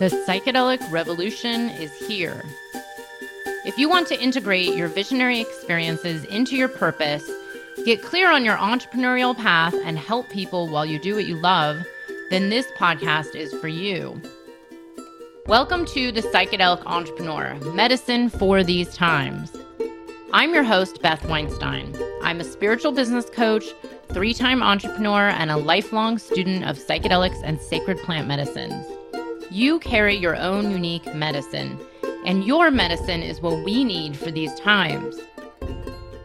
The psychedelic revolution is here. If you want to integrate your visionary experiences into your purpose, get clear on your entrepreneurial path, and help people while you do what you love, then this podcast is for you. Welcome to The Psychedelic Entrepreneur Medicine for These Times. I'm your host, Beth Weinstein. I'm a spiritual business coach, three time entrepreneur, and a lifelong student of psychedelics and sacred plant medicines. You carry your own unique medicine, and your medicine is what we need for these times.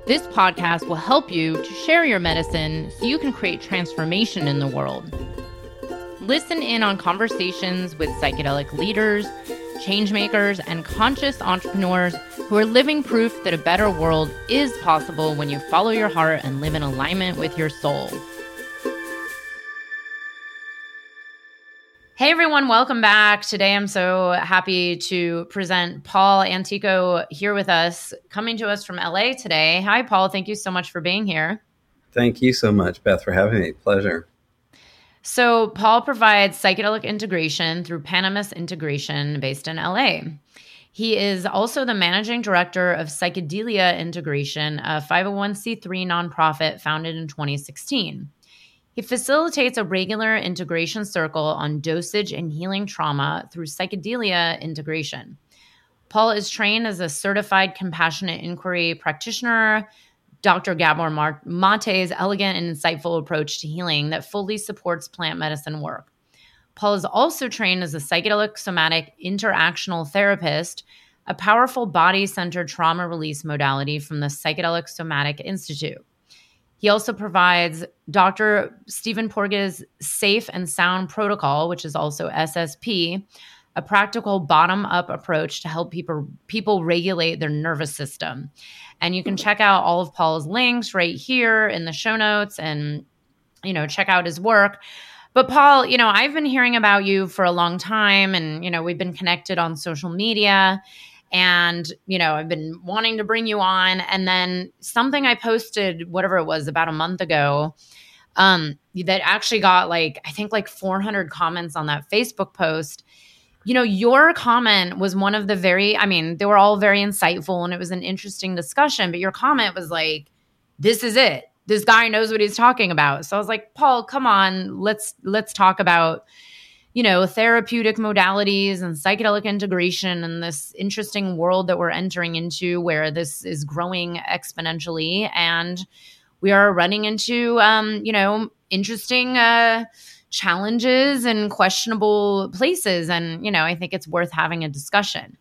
This podcast will help you to share your medicine so you can create transformation in the world. Listen in on conversations with psychedelic leaders, changemakers, and conscious entrepreneurs who are living proof that a better world is possible when you follow your heart and live in alignment with your soul. Hey everyone, welcome back. Today I'm so happy to present Paul Antico here with us, coming to us from LA today. Hi, Paul. Thank you so much for being here. Thank you so much, Beth, for having me. Pleasure. So, Paul provides psychedelic integration through Panimus Integration based in LA. He is also the managing director of Psychedelia Integration, a 501c3 nonprofit founded in 2016. He facilitates a regular integration circle on dosage and healing trauma through psychedelia integration. Paul is trained as a certified compassionate inquiry practitioner. Dr. Gabor Mate's elegant and insightful approach to healing that fully supports plant medicine work. Paul is also trained as a psychedelic somatic interactional therapist, a powerful body centered trauma release modality from the Psychedelic Somatic Institute. He also provides Dr. Stephen Porges' Safe and Sound Protocol, which is also SSP, a practical bottom-up approach to help people people regulate their nervous system. And you can check out all of Paul's links right here in the show notes and you know, check out his work. But Paul, you know, I've been hearing about you for a long time and you know, we've been connected on social media and you know i've been wanting to bring you on. And then something i posted whatever it was about a month ago um that actually got like i think like 400 comments on that facebook post. You know your comment was one of the very i mean they were all very insightful and it was an interesting discussion but your comment was like this is it. This guy knows what he's talking about. So i was like paul come on. Let's let's talk about you know, therapeutic modalities and psychedelic integration and this interesting world that we're entering into where this is growing exponentially. And we are running into, um, you know, interesting uh, challenges and questionable places. And, you know, I think it's worth having a discussion.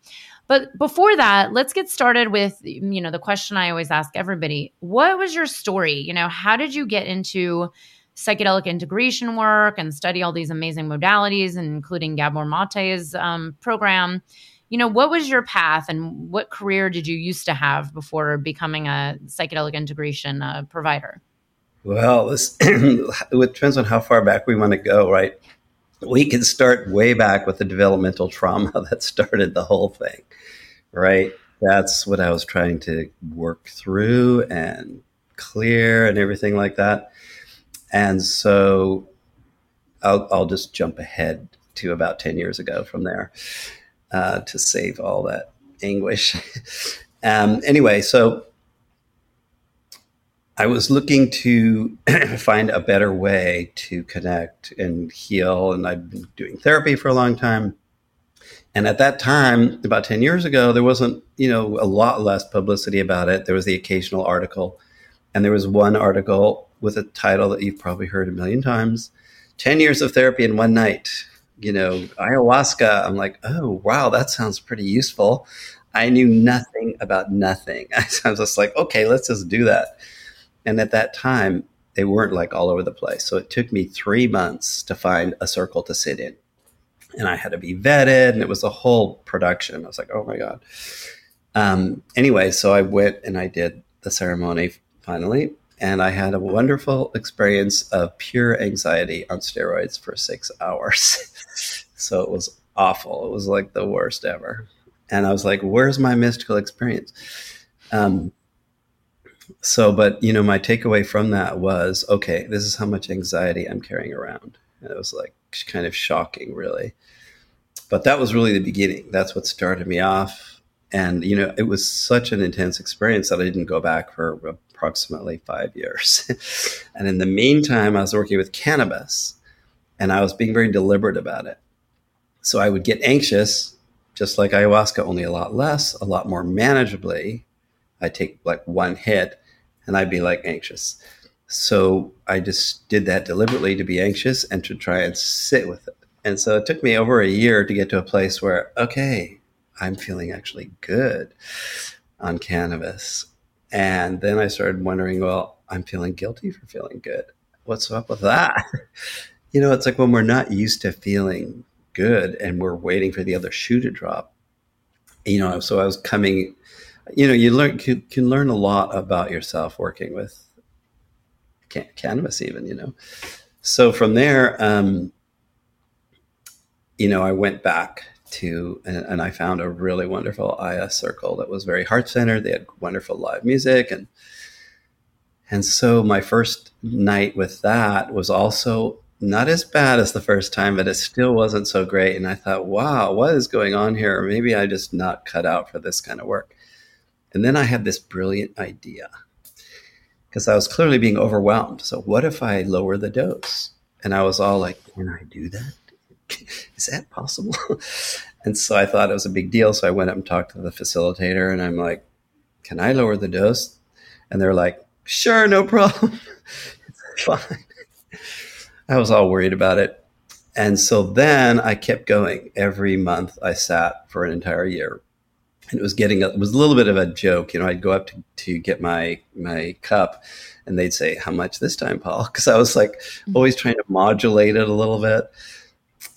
But before that, let's get started with, you know, the question I always ask everybody What was your story? You know, how did you get into psychedelic integration work and study all these amazing modalities, including Gabor Mate's um, program. You know, what was your path and what career did you used to have before becoming a psychedelic integration uh, provider? Well, this, it depends on how far back we want to go, right? We can start way back with the developmental trauma that started the whole thing, right? That's what I was trying to work through and clear and everything like that. And so I'll, I'll just jump ahead to about 10 years ago from there uh, to save all that anguish. um, anyway, so I was looking to find a better way to connect and heal. And I've been doing therapy for a long time. And at that time, about 10 years ago, there wasn't, you know, a lot less publicity about it. There was the occasional article. And there was one article with a title that you've probably heard a million times. 10 years of therapy in one night. You know ayahuasca i'm like oh wow that sounds pretty useful. I knew nothing about nothing. I was just like okay let's just do that. And at that time they weren't like all over the place. So it took me three months to find a circle to sit in. And i had to be vetted and it was a whole production. I was like oh my god. Um, anyway so i went and i did the ceremony finally and I had a wonderful experience of pure anxiety on steroids for six hours. so it was awful. It was like the worst ever. And I was like, where's my mystical experience? Um, so, but you know, my takeaway from that was okay, this is how much anxiety I'm carrying around. And it was like kind of shocking, really. but that was really the beginning. That's what started me off. And, you know, it was such an intense experience that I didn't go back for approximately five years. and in the meantime, I was working with cannabis and I was being very deliberate about it. So I would get anxious, just like ayahuasca, only a lot less, a lot more manageably. I take like one hit and I'd be like anxious. So I just did that deliberately to be anxious and to try and sit with it. And so it took me over a year to get to a place where, okay, I'm feeling actually good on cannabis. And then I started wondering, well, I'm feeling guilty for feeling good. What's up with that? you know, it's like when we're not used to feeling good and we're waiting for the other shoe to drop. You know, so I was coming, you know, you learn can, can learn a lot about yourself working with cannabis, even, you know. So from there, um, you know, I went back to and, and, I found a really wonderful IS circle that was very heart centered. They had wonderful live music and and so my first night with that was also not as bad as the first time, but it still wasn't so great. And I thought, wow, what is going on here? Maybe I just not cut out for this kind of work. And then I had this brilliant idea because I was clearly being overwhelmed. So what if I lower the dose? And I was all like, can I do that? is that possible? and so I thought it was a big deal. So I went up and talked to the facilitator and I'm like, can I lower the dose? And they're like, sure, no problem. it's fine. I was all worried about it. And so then I kept going. Every month I sat for an entire year. And it was getting, a, it was a little bit of a joke. You know, I'd go up to, to get my, my cup and they'd say, how much this time, Paul? Cause I was like mm-hmm. always trying to modulate it a little bit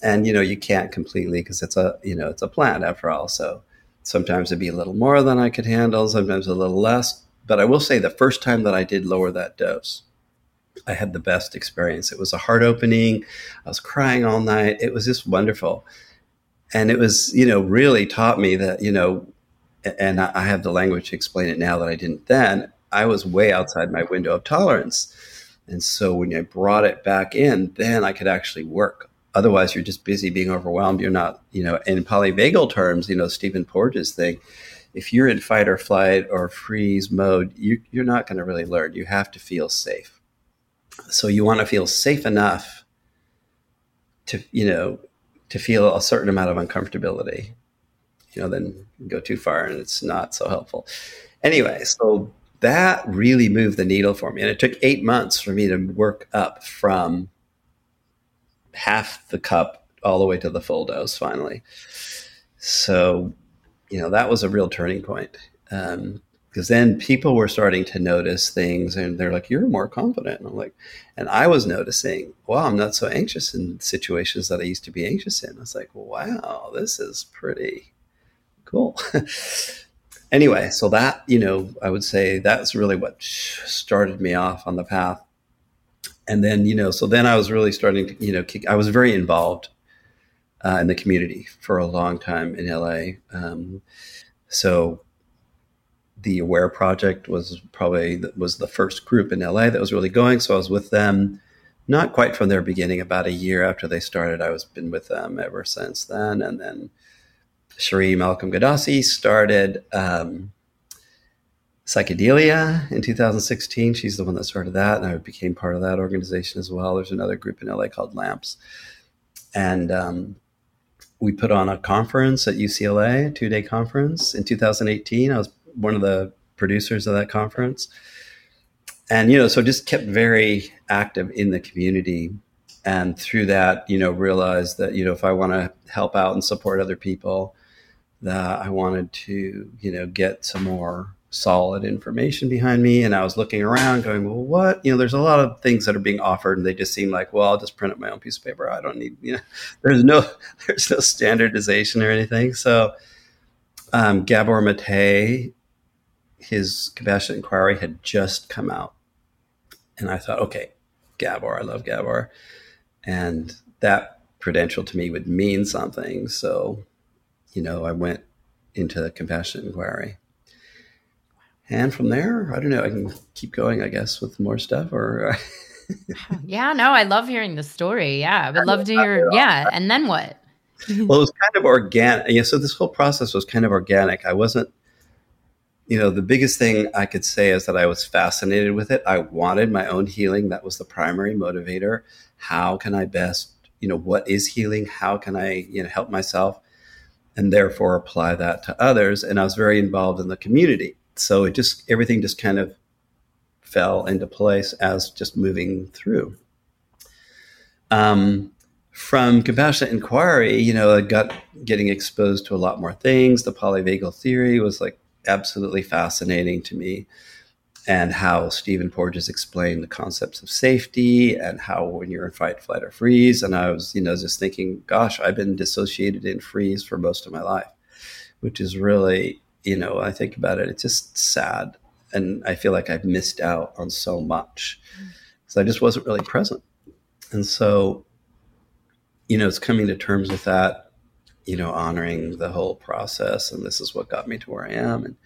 and you know you can't completely because it's a you know it's a plant after all. So sometimes it'd be a little more than i could handle sometimes a little less. But i will say the first time that i did lower that dose i had the best experience. It was a heart opening. I was crying all night. It was just wonderful. And it was you know really taught me that you know and i have the language to explain it now that i didn't then. I was way outside my window of tolerance. And so when I brought it back in, then I could actually work Otherwise, you're just busy being overwhelmed. You're not, you know, in polyvagal terms, you know, Stephen Porges thing. If you're in fight or flight or freeze mode, you, you're not going to really learn. You have to feel safe. So you want to feel safe enough to, you know, to feel a certain amount of uncomfortability. You know, then go too far and it's not so helpful. Anyway, so that really moved the needle for me. And it took eight months for me to work up from half the cup all the way to the full dose finally. So, you know, that was a real turning point. Um, because then people were starting to notice things and they're like, you're more confident. And I'm like, and I was noticing, wow, I'm not so anxious in situations that I used to be anxious in. I was like, wow, this is pretty cool. anyway, so that, you know, I would say that's really what started me off on the path and then you know so then i was really starting to you know kick, i was very involved uh, in the community for a long time in la um, so the aware project was probably was the first group in la that was really going. So i was with them not quite from their beginning about a year after they started i was been with them ever since then. And then Sheree Malcolm Gadassi started um, Psychedelia in 2016. She's the one that started that, and I became part of that organization as well. There's another group in LA called Lamps, and um, we put on a conference at UCLA, two day conference in 2018. I was one of the producers of that conference, and you know, so just kept very active in the community, and through that, you know, realized that you know if I want to help out and support other people, that I wanted to you know get some more solid information behind me. And I was looking around going, well, what? You know, there's a lot of things that are being offered and they just seem like, well, I'll just print up my own piece of paper. I don't need, you know, there's no, there's no standardization or anything. So um, Gabor Mate, his Compassionate Inquiry had just come out. And I thought, okay, Gabor, I love Gabor. And that credential to me would mean something. So, you know, I went into the Compassionate Inquiry and from there, I don't know. I can keep going, I guess, with more stuff. Or yeah, no, I love hearing the story. Yeah, I would love to hear. Yeah, and then what? well, it was kind of organic. Yeah, so this whole process was kind of organic. I wasn't, you know, the biggest thing I could say is that I was fascinated with it. I wanted my own healing. That was the primary motivator. How can I best, you know, what is healing? How can I, you know, help myself? And therefore apply that to others. And I was very involved in the community. So it just, everything just kind of fell into place as just moving through. Um, from compassionate inquiry, you know, I got getting exposed to a lot more things. The polyvagal theory was like absolutely fascinating to me, and how Stephen Porges explained the concepts of safety and how when you're in fight, flight, or freeze. And I was, you know, just thinking, gosh, I've been dissociated in freeze for most of my life, which is really, you know, I think about it, it's just sad. And I feel like I've missed out on so much because I just wasn't really present. And so you know, it's coming to terms with that, you know, honoring the whole process. And this is what got me to where I am. And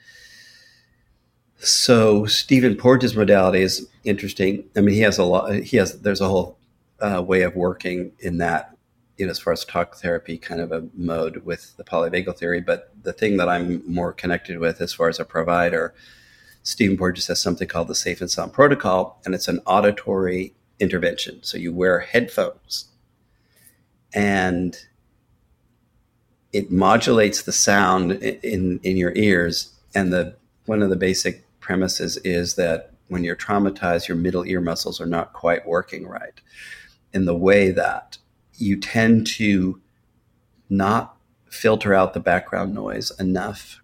so Stephen Porges' modality is interesting. I mean, he has a lot, he has, there's a whole uh, way of working in that, you know, as far as talk therapy kind of a mode with the polyvagal theory. But the thing that I'm more connected with as far as a provider, Stephen Porges has something called the Safe and Sound Protocol, and it's an auditory intervention. So you wear headphones and it modulates the sound in in your ears. And the one of the basic premises is that when you're traumatized, your middle ear muscles are not quite working right in the way that you tend to not filter out the background noise enough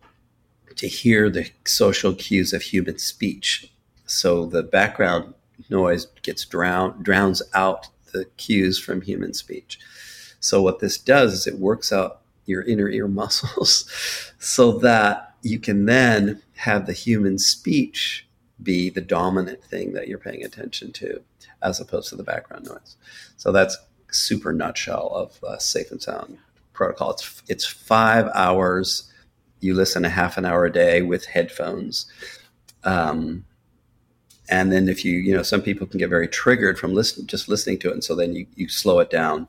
to hear the social cues of human speech. So the background noise gets drown drowns out the cues from human speech. So what this does is it works out your inner ear muscles so that you can then have the human speech be the dominant thing that you're paying attention to as opposed to the background noise. So that's super nutshell of uh, safe and sound protocol. It's it's 5 hours you listen a half an hour a day with headphones. Um, and then if you you know some people can get very triggered from listen, just listening to it and so then you, you slow it down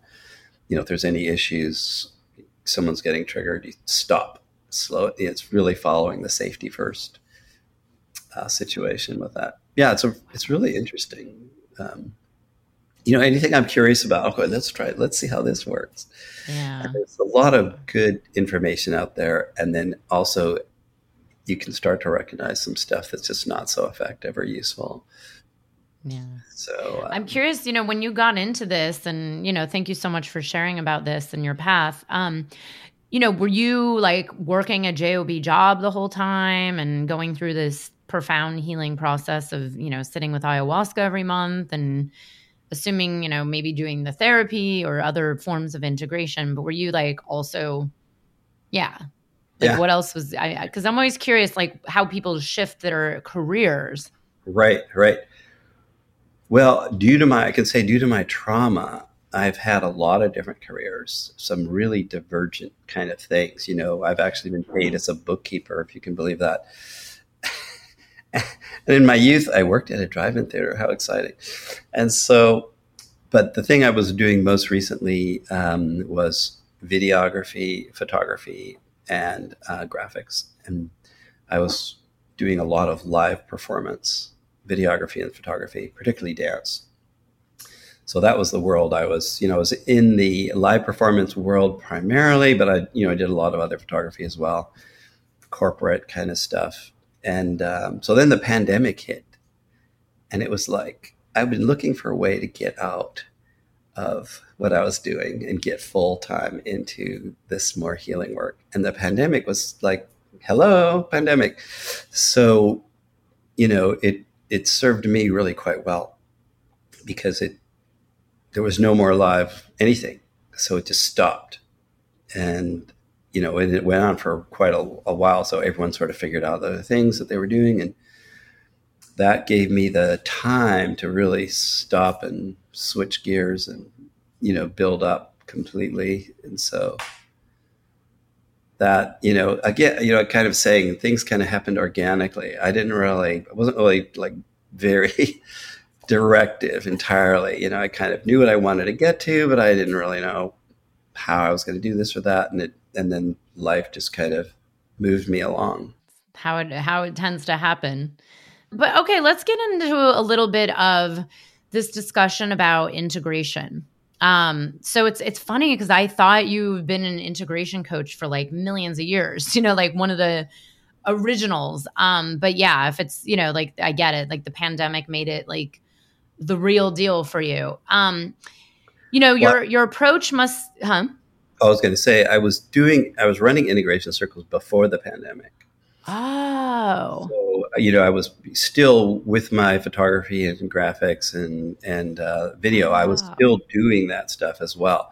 you know, if there's any issues, someone's getting triggered, you stop, slow it. It's really following the safety first uh, situation with that. Yeah, it's a, it's really interesting. Um, you know, anything I'm curious about, okay, let's try it. Let's see how this works. Yeah. And there's a lot of good information out there. And then also you can start to recognize some stuff that's just not so effective or useful. Yeah. So um, I'm curious, you know, when you got into this, and you know, thank you so much for sharing about this and your path. Um, you know, were you like working a job job the whole time and going through this profound healing process of you know sitting with ayahuasca every month and assuming you know maybe doing the therapy or other forms of integration but were you like also yeah like yeah. what else was i because i'm always curious like how people shift their careers right right well, due to my, I can say, due to my trauma, I've had a lot of different careers, some really divergent kind of things. You know, I've actually been paid as a bookkeeper, if you can believe that. And in my youth, I worked at a drive-in theater. How exciting! And so, but the thing I was doing most recently um, was videography, photography, and uh, graphics, and I was doing a lot of live performance videography and photography, particularly dance. So that was the world I was, you know, I was in the live performance world primarily, but I, you know, I did a lot of other photography as well, corporate kind of stuff. And um, so then the pandemic hit, and it was like I've been looking for a way to get out of what I was doing and get full time into this more healing work. And the pandemic was like, hello, pandemic. So, you know, it it served me really quite well because it there was no more live anything, so it just stopped, and you know, and it went on for quite a, a while. So everyone sort of figured out the things that they were doing, and that gave me the time to really stop and switch gears and you know build up completely, and so that you know again you know kind of saying things kind of happened organically i didn't really i wasn't really like very directive entirely you know i kind of knew what i wanted to get to but i didn't really know how I was going to do this or that, and it and then life just kind of moved me along. How it how it tends to happen. But okay, let's get into a little bit of this discussion about integration. Um, so it's it's funny because I thought you've been an integration coach for like millions of years, you know, like one of the originals. Um, but yeah, if it's, you know, like I get it, like the pandemic made it like the real deal for you. Um, you know, your well, your approach must huh? I was gonna say I was doing I was running integration circles before the pandemic. Oh. So, you know, I was still with my photography and graphics and and uh, video. I was still doing that stuff as well.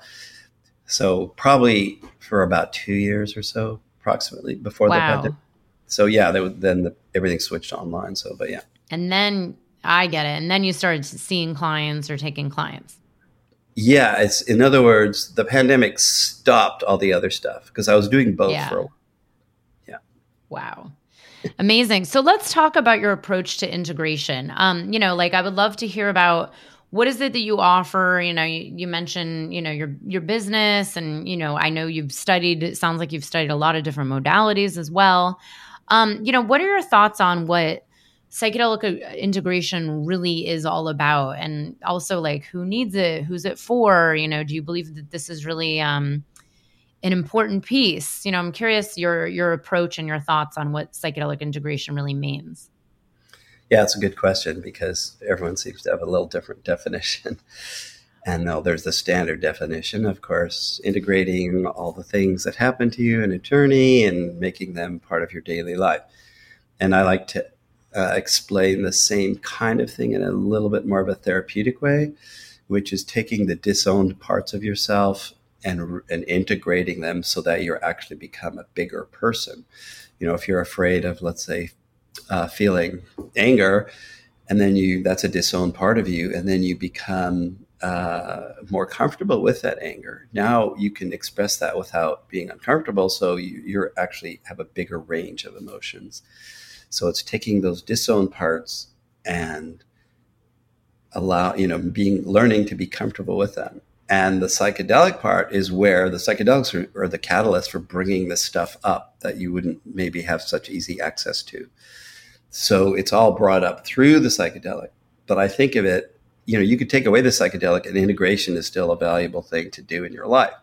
So probably for about two years or so, approximately before wow. the pandemic. So yeah, was, then the, everything switched online. So, but yeah. And then I get it. And then you started seeing clients or taking clients. Yeah, it's in other words, the pandemic stopped all the other stuff because I was doing both yeah. for a while. Wow. Amazing. So let's talk about your approach to integration. Um, you know, like I would love to hear about what is it that you offer? You know, you, you mentioned, you know, your your business and, you know, I know you've studied, it sounds like you've studied a lot of different modalities as well. Um, you know, what are your thoughts on what psychedelic uh, integration really is all about and also like who needs it who's it for you know do you believe that this is really um an important piece. You know, I'm curious your your approach and your thoughts on what psychedelic integration really means. Yeah, it's a good question because everyone seems to have a little different definition. And though there's the standard definition, of course, integrating all the things that happen to you in a journey and making them part of your daily life. And I like to uh, explain the same kind of thing in a little bit more of a therapeutic way, which is taking the disowned parts of yourself and and integrating them so that you're actually become a bigger person. You know, if you're afraid of, let's say, uh, feeling anger, and then you that's a disowned part of you, and then you become uh, more comfortable with that anger. Now you can express that without being uncomfortable, so you you're actually have a bigger range of emotions. So it's taking those disowned parts and allow you know being learning to be comfortable with them and the psychedelic part is where the psychedelics are, are, the catalyst for bringing this stuff up that you wouldn't maybe have such easy access to. So it's all brought up through the psychedelic. But I think of it, you know, you could take away the psychedelic and integration is still a valuable thing to do in your life.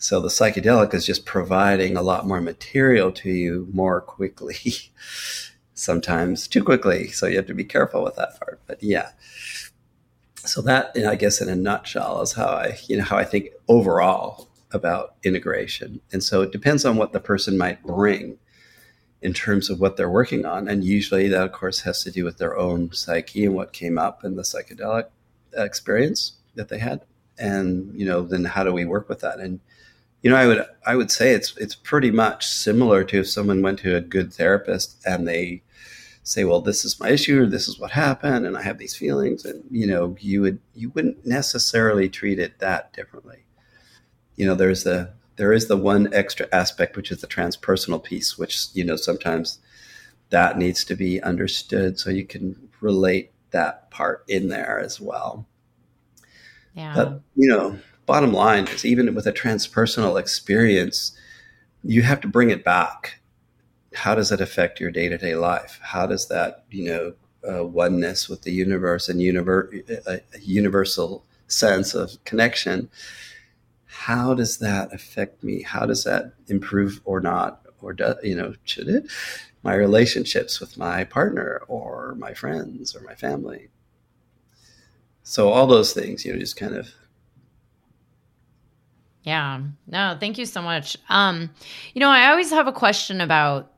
So the psychedelic is just providing a lot more material to you more quickly, sometimes too quickly. So you have to be careful with that part. But yeah so that i guess in a nutshell is how i you know how i think overall about integration and so it depends on what the person might bring in terms of what they're working on and usually that of course has to do with their own psyche and what came up in the psychedelic experience that they had and you know then how do we work with that and you know i would i would say it's it's pretty much similar to if someone went to a good therapist and they say, well, this is my issue, or this is what happened, and I have these feelings, and you know, you would you wouldn't necessarily treat it that differently. You know, there's the there is the one extra aspect, which is the transpersonal piece, which you know sometimes that needs to be understood so you can relate that part in there as well. Yeah. But you know, bottom line is even with a transpersonal experience, you have to bring it back how does that affect your day to day life? How does that, you know, uh, oneness with the universe and univer- a, a universal sense of connection, how does that affect me? How does that improve or not? Or, do, you know, should it? My relationships with my partner or my friends or my family. So, all those things, you know, just kind of yeah. No, thank you so much. Um, you know, I always have a question about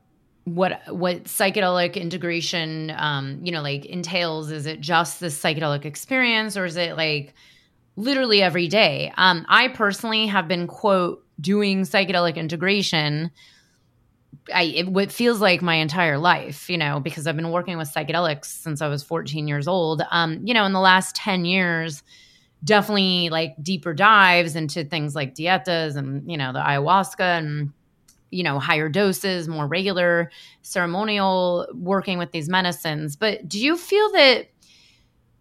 what what psychedelic integration um you know like entails is it just the psychedelic experience or is it like literally every day um i personally have been quote doing psychedelic integration I it, it feels like my entire life, you know, because I've been working with psychedelics since I was 14 years old. Um, you know, in the last 10 years, definitely like deeper dives into things like dietas and you know the ayahuasca and you know higher doses more regular ceremonial working with these medicines but do you feel that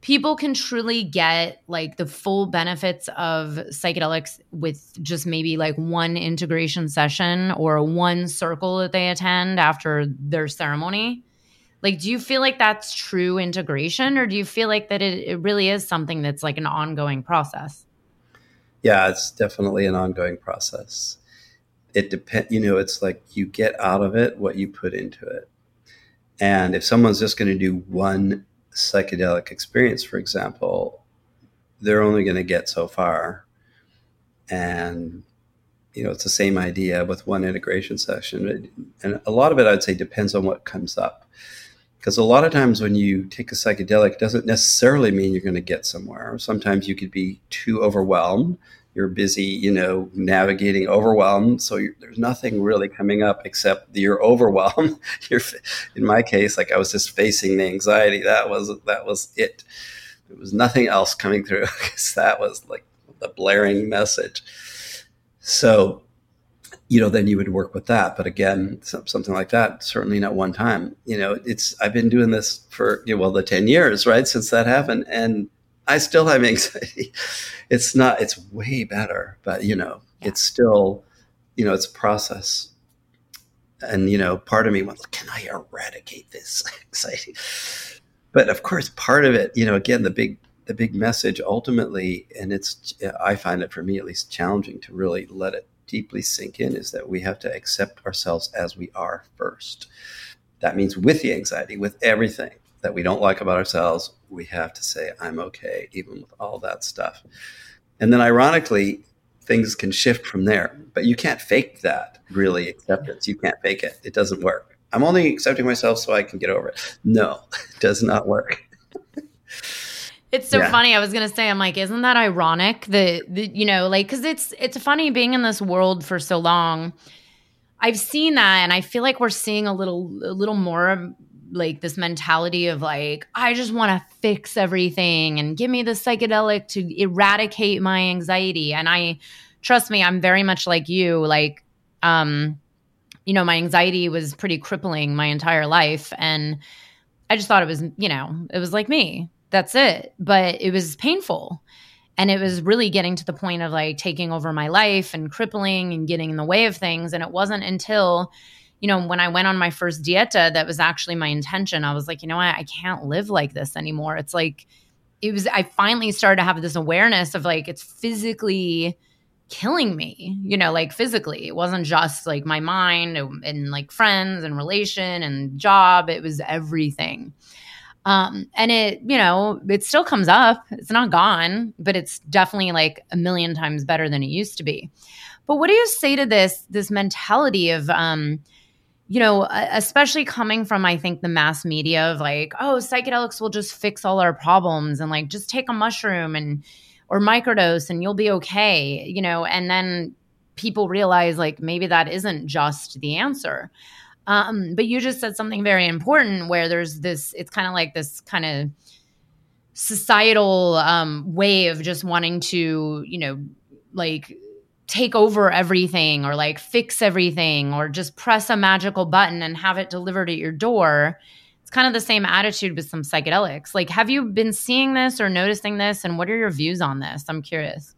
people can truly get like the full benefits of psychedelics with just maybe like one integration session or one circle that they attend after their ceremony? Like, do you feel like that's true integration, or do you feel like that it, it really is something that's like an ongoing process? Yeah, it's definitely an ongoing process. It depends, you know, it's like you get out of it what you put into it. And if someone's just going to do one psychedelic experience, for example, they're only going to get so far. And, you know, it's the same idea with one integration session. And a lot of it, I'd say, depends on what comes up. Because a lot of times when you take a psychedelic, it doesn't necessarily mean you're going to get somewhere. Sometimes you could be too overwhelmed. You're busy, you know, navigating overwhelmed. So there's nothing really coming up except you're overwhelmed. you're, in my case, like I was just facing the anxiety. That was that was it. There was nothing else coming through because that was like the blaring message. So you know, then you would work with that. But again, something like that, certainly not one time. You know, it's I've been doing this for you know, well the ten years, right, since that happened, and I still have anxiety. It's not. It's way better, but you know, yeah. it's still, you know, it's a process. And you know, part of me went, "Can I eradicate this anxiety?" But of course, part of it, you know, again, the big the big message ultimately, and it's I find it for me at least challenging to really let it deeply sink in is that we have to accept ourselves as we are first. That means with the anxiety, with everything that we don't like about ourselves, we have to say, I'm okay, even with all that stuff. And then, ironically, things can shift from there. But you can't fake that really acceptance. You can't fake it, it doesn't work. I'm only accepting myself so I can get over it. No, it does not work. It's so yeah. funny. I was gonna say, I'm like, isn't that ironic that, that you know, like, because it's it's funny being in this world for so long. I've seen that, and I feel like we're seeing a little a little more like this mentality of like, I just want to fix everything and give me the psychedelic to eradicate my anxiety. And I trust me, I'm very much like you. Like, um, you know, my anxiety was pretty crippling my entire life, and I just thought it was, you know, it was like me that's it. But it was painful. And it was really getting to the point of like taking over my life and crippling and getting in the way of things. And it wasn't until, you know, when I went on my first dieta that was actually my intention. I was like, you know what? I can't live like this anymore. It's like, it was, I finally started to have this awareness of like, it's physically killing me, you know, like physically. It wasn't just like my mind and, and like friends and relation and job, it was everything. Um, and it, you know, it still comes up. It's not gone, but it's definitely like a million times better than it used to be. But what do you say to this this mentality of um, you know, especially coming from I think the mass media of like, oh, psychedelics will just fix all our problems and like just take a mushroom and or microdose and you'll be okay, you know, and then people realize like maybe that isn't just the answer. Um, but you just said something very important where there's this, it's kind of like this kind of societal um, way of just wanting to, you know, like take over everything or like fix everything or just press a magical button and have it delivered at your door. It's kind of the same attitude with some psychedelics. Like, have you been seeing this or noticing this? And what are your views on this? I'm curious.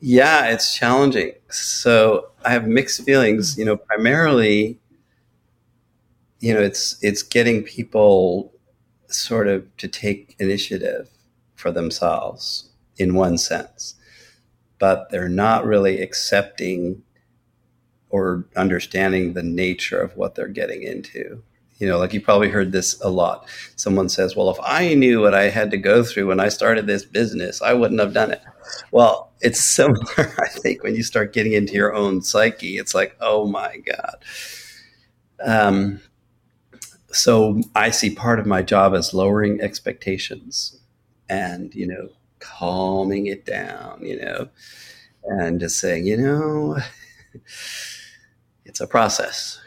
Yeah, it's challenging. So I have mixed feelings. You know, primarily you know, it's it's getting people sort of to take initiative for themselves in one sense, but they're not really accepting or understanding the nature of what they're getting into. You know, like you probably heard this a lot. Someone says, Well, if I knew what I had to go through when I started this business, I wouldn't have done it. Well, it's similar, I think, when you start getting into your own psyche. It's like, oh my God. Um, so I see part of my job as lowering expectations and, you know, calming it down, you know, and just saying, you know, it's a process.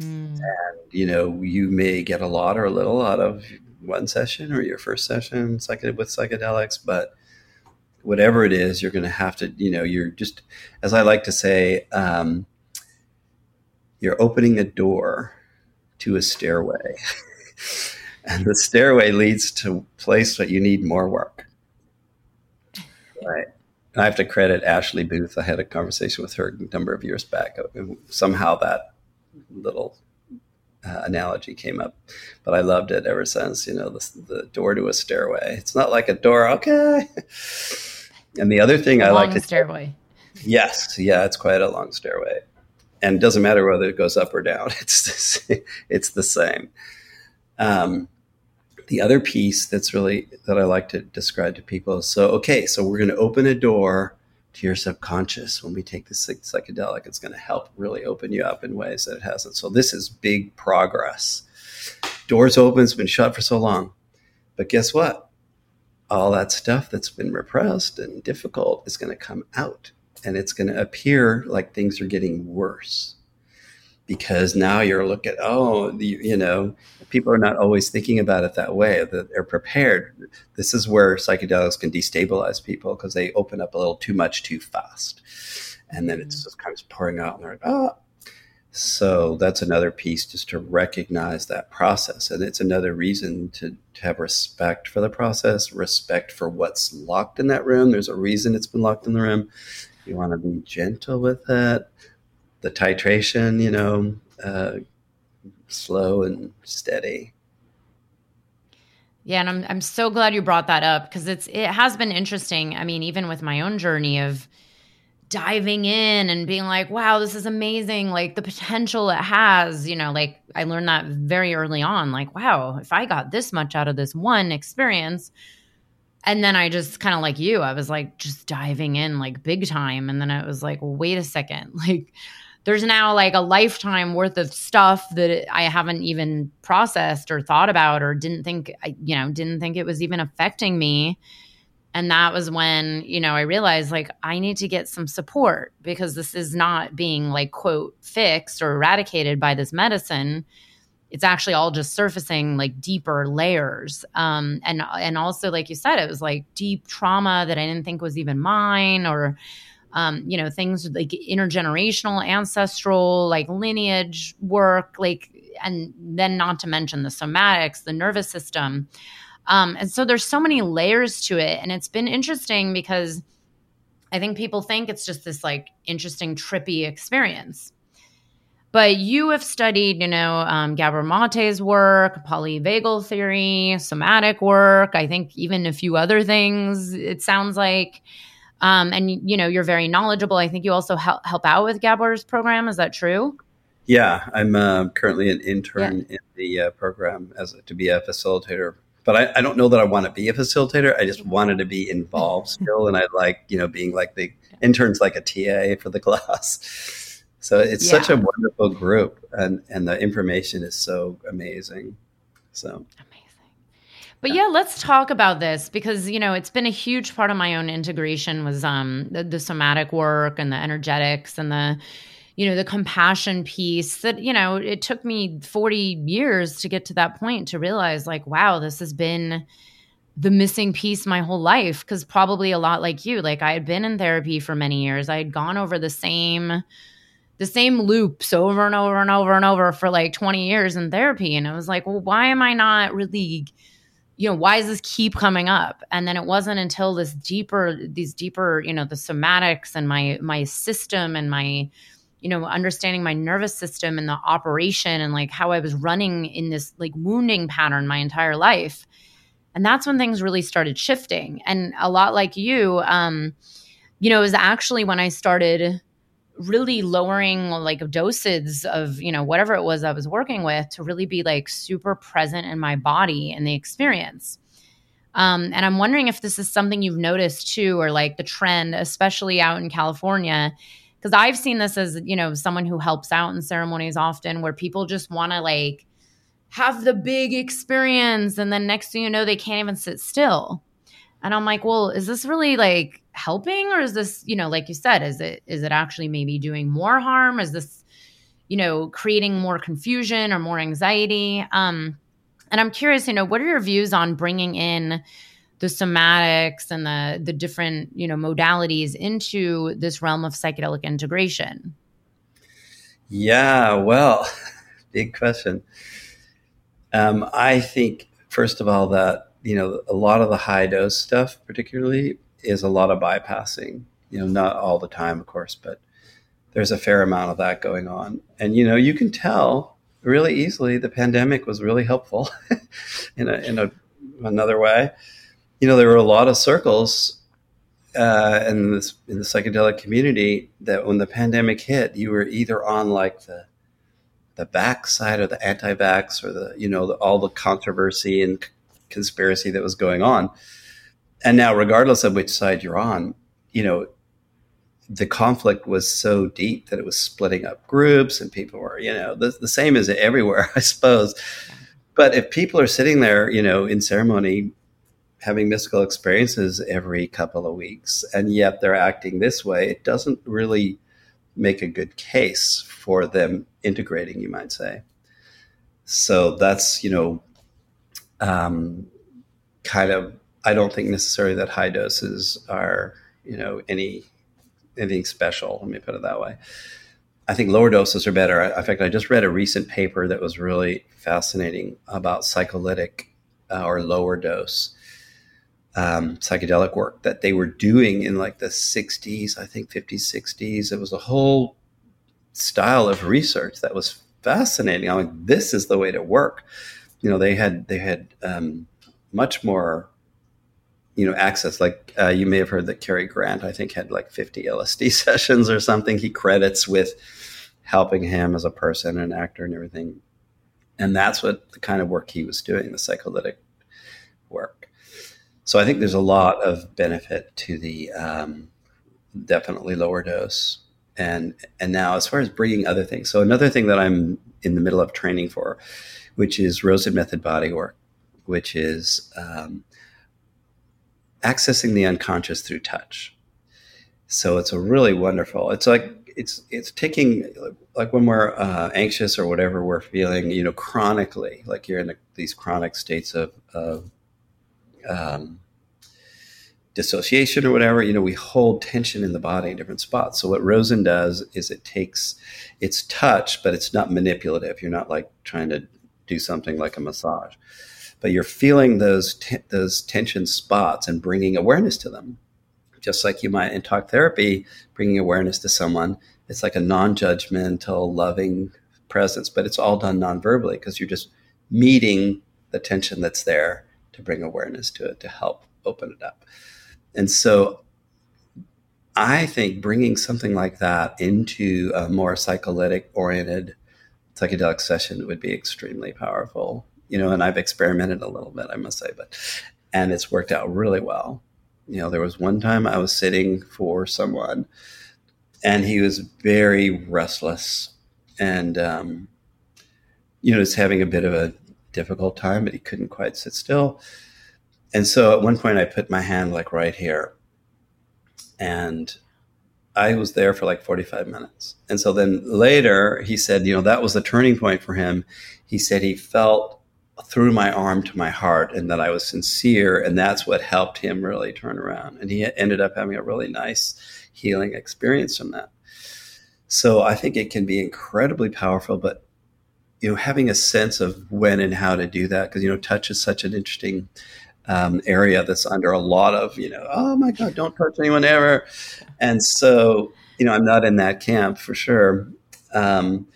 Mm. And, you know, you may get a lot or a little out of one session or your first session with psychedelics, but whatever it is, you're going to have to, you know, you're just, as I like to say, um, you're opening a door to a stairway. and the stairway leads to a place that you need more work. Right. I have to credit Ashley Booth. I had a conversation with her a number of years back. Somehow that little uh, analogy came up, but I loved it ever since. You know, the, the, door to a stairway. It's not like a door, okay. and the other thing a I like to stairway. Yes, yeah, it's quite a long stairway, and it doesn't matter whether it goes up or down. It's it's the same. Um, the other piece that's really that I like to describe to people is so okay, so we're going to open a door to your subconscious when we take this psychedelic. It's going to help really open you up in ways that it hasn't. So this is big progress. Doors open, it's been shut for so long, but guess what? All that stuff that's been repressed and difficult is going to come out, and it's going to appear like things are getting worse. Because now you're looking oh the, you know people are not always thinking about it that way that they're prepared. This is where psychedelics can destabilize people because they open up a little too much too fast. And then it's mm. just kind of pouring out and they're like oh so that's another piece just to recognize that process. And it's another reason to, to have respect for the process respect for what's locked in that room. There's a reason it's been locked in the room you want to be gentle with it the titration, you know, uh, slow and steady. Yeah, and I'm I'm so glad you brought that up because it's it has been interesting. I mean, even with my own journey of diving in and being like, wow, this is amazing. Like the potential it has, you know, like I learned that very early on. Like, wow, if I got this much out of this one experience. And then I just kind of like you, I was like just diving in like big time. And then I was like, well, wait a second. Like, there's now like a lifetime worth of stuff that I haven't even processed or thought about or didn't think, I, you know, didn't think it was even affecting me. And that was when, you know, I realized like I need to get some support because this is not being like, quote, fixed or eradicated by this medicine. It's actually all just surfacing like deeper layers. Um, and and also, like you said, it was like deep trauma that I didn't think was even mine or um, you know, things like intergenerational, ancestral, like lineage work, like, and then not to mention the somatics, the nervous system. Um, and so there's so many layers to it. And it's been interesting because I think people think it's just this like interesting, trippy experience. But you have studied, you know, um, Gabor Mate's work, polyvagal theory, somatic work, I think even a few other things, it sounds like. Um, and you know you're very knowledgeable. I think you also help help out with Gabor's program. Is that true? Yeah, I'm uh, currently an intern yeah. in the uh, program as a, to be a facilitator. But I, I, don't know that I want to be a facilitator. I just wanted to be involved still, and I like you know being like the interns, like a TA for the class. So it's yeah. such a wonderful group, and and the information is so amazing. So amazing. but yeah, let's talk about this because you know it's been a huge part of my own integration was um the, the somatic work and the energetics and the you know the compassion piece that you know it took me 40 years to get to that point to realize like wow this has been the missing piece my whole life because probably a lot like you like i had been in therapy for many years i had gone over the same the same loops over and over and over and over for like 20 years in therapy. And i was like well why am i not really you know why does this keep coming up? And then it wasn't until this deeper these deeper you know the somatics and my my system and my you know understanding my nervous system and the operation and like how i was running in this like wounding pattern my entire life. And that's when things really started shifting. And a lot like you um you know it was actually when i started really lowering like doses of you know whatever it was i was working with to really be like super present in my body and the experience. Um, and i'm wondering if this is something you've noticed too or like the trend especially out in california because i've seen this as you know someone who helps out in ceremonies often where people just want to like have the big experience and then next thing you know they can't even sit still. And i'm like well is this really like helping or is this you know like you said is it is it actually maybe doing more harm? Is this you know creating more confusion or more anxiety? Um and i'm curious you know what are your views on bringing in the somatics and the the different you know modalities into this realm of psychedelic integration? Yeah well big question. Um, i think first of all, that you know a lot of the high dose stuff, particularly, is a lot of bypassing. You know, not all the time, of course, but there's a fair amount of that going on. And you know, you can tell really easily the pandemic was really helpful in a in a another way. You know, there were a lot of circles uh, in this in the psychedelic community that when the pandemic hit, you were either on like the the backside of the anti-vax or the you know the, all the controversy and conspiracy that was going on, and now regardless of which side you're on, you know the conflict was so deep that it was splitting up groups and people were you know the, the same as everywhere i suppose. But if people are sitting there you know in ceremony having mystical experiences every couple of weeks and yet they're acting this way it doesn't really make a good case for them integrating you might say. So that's you know um, kind of i don't think necessarily that high doses are you know any anything special let me put it that way i think lower doses are better in fact i just read a recent paper that was really fascinating about psycholytic uh, or lower dose um, psychedelic work that they were doing in like the 60s, I think 50s, 60s. It was a whole style of research that was fascinating. I'm like, this is the way to work. You know, they had they had um, much more, you know, access. Like uh, you may have heard that Cary Grant, I think, had like 50 LSD sessions or something. He credits with helping him as a person and actor and everything. And that's what the kind of work he was doing, the psycholytic work. So I think there's a lot of benefit to the um, definitely lower dose. And and now as far as bringing other things, so another thing that I'm in the middle of training for, which is Rosen method body work, which is um, accessing the unconscious through touch. So it's a really wonderful. It's like it's it's taking like when we're uh, anxious or whatever we're feeling, you know, chronically, like you're in a, these chronic states of, of um, dissociation or whatever, you know, we hold tension in the body in different spots. So what Rosen does is it takes it's touch, but it's not manipulative. You're not like trying to do something like a massage, but you're feeling those te- those tension spots and bringing awareness to them. Just like you might in talk therapy, bringing awareness to someone, it's like a non-judgmental, loving presence, but it's all done non-verbally because you're just meeting the tension that's there to bring awareness to it to help open it up. And so I think bringing something like that into a more psycholytic oriented psychedelic session would be extremely powerful. You know, and I've experimented a little bit, I must say, but and it's worked out really well. You know, there was one time I was sitting for someone and he was very restless and um, you know, just having a bit of a difficult time, but he couldn't quite sit still. And so at one point, I put my hand like right here, and I was there for like 45 minutes. And so then later, he said, you know, that was the turning point for him. He said he felt through my arm to my heart and that I was sincere. And that's what helped him really turn around. And he ended up having a really nice healing experience from that. So I think it can be incredibly powerful, but you know, having a sense of when and how to do that, because you know, touch is such an interesting um, area that's under a lot of, you know, oh my God, don't touch anyone ever. And so, you know, I'm not in that camp for sure. Um,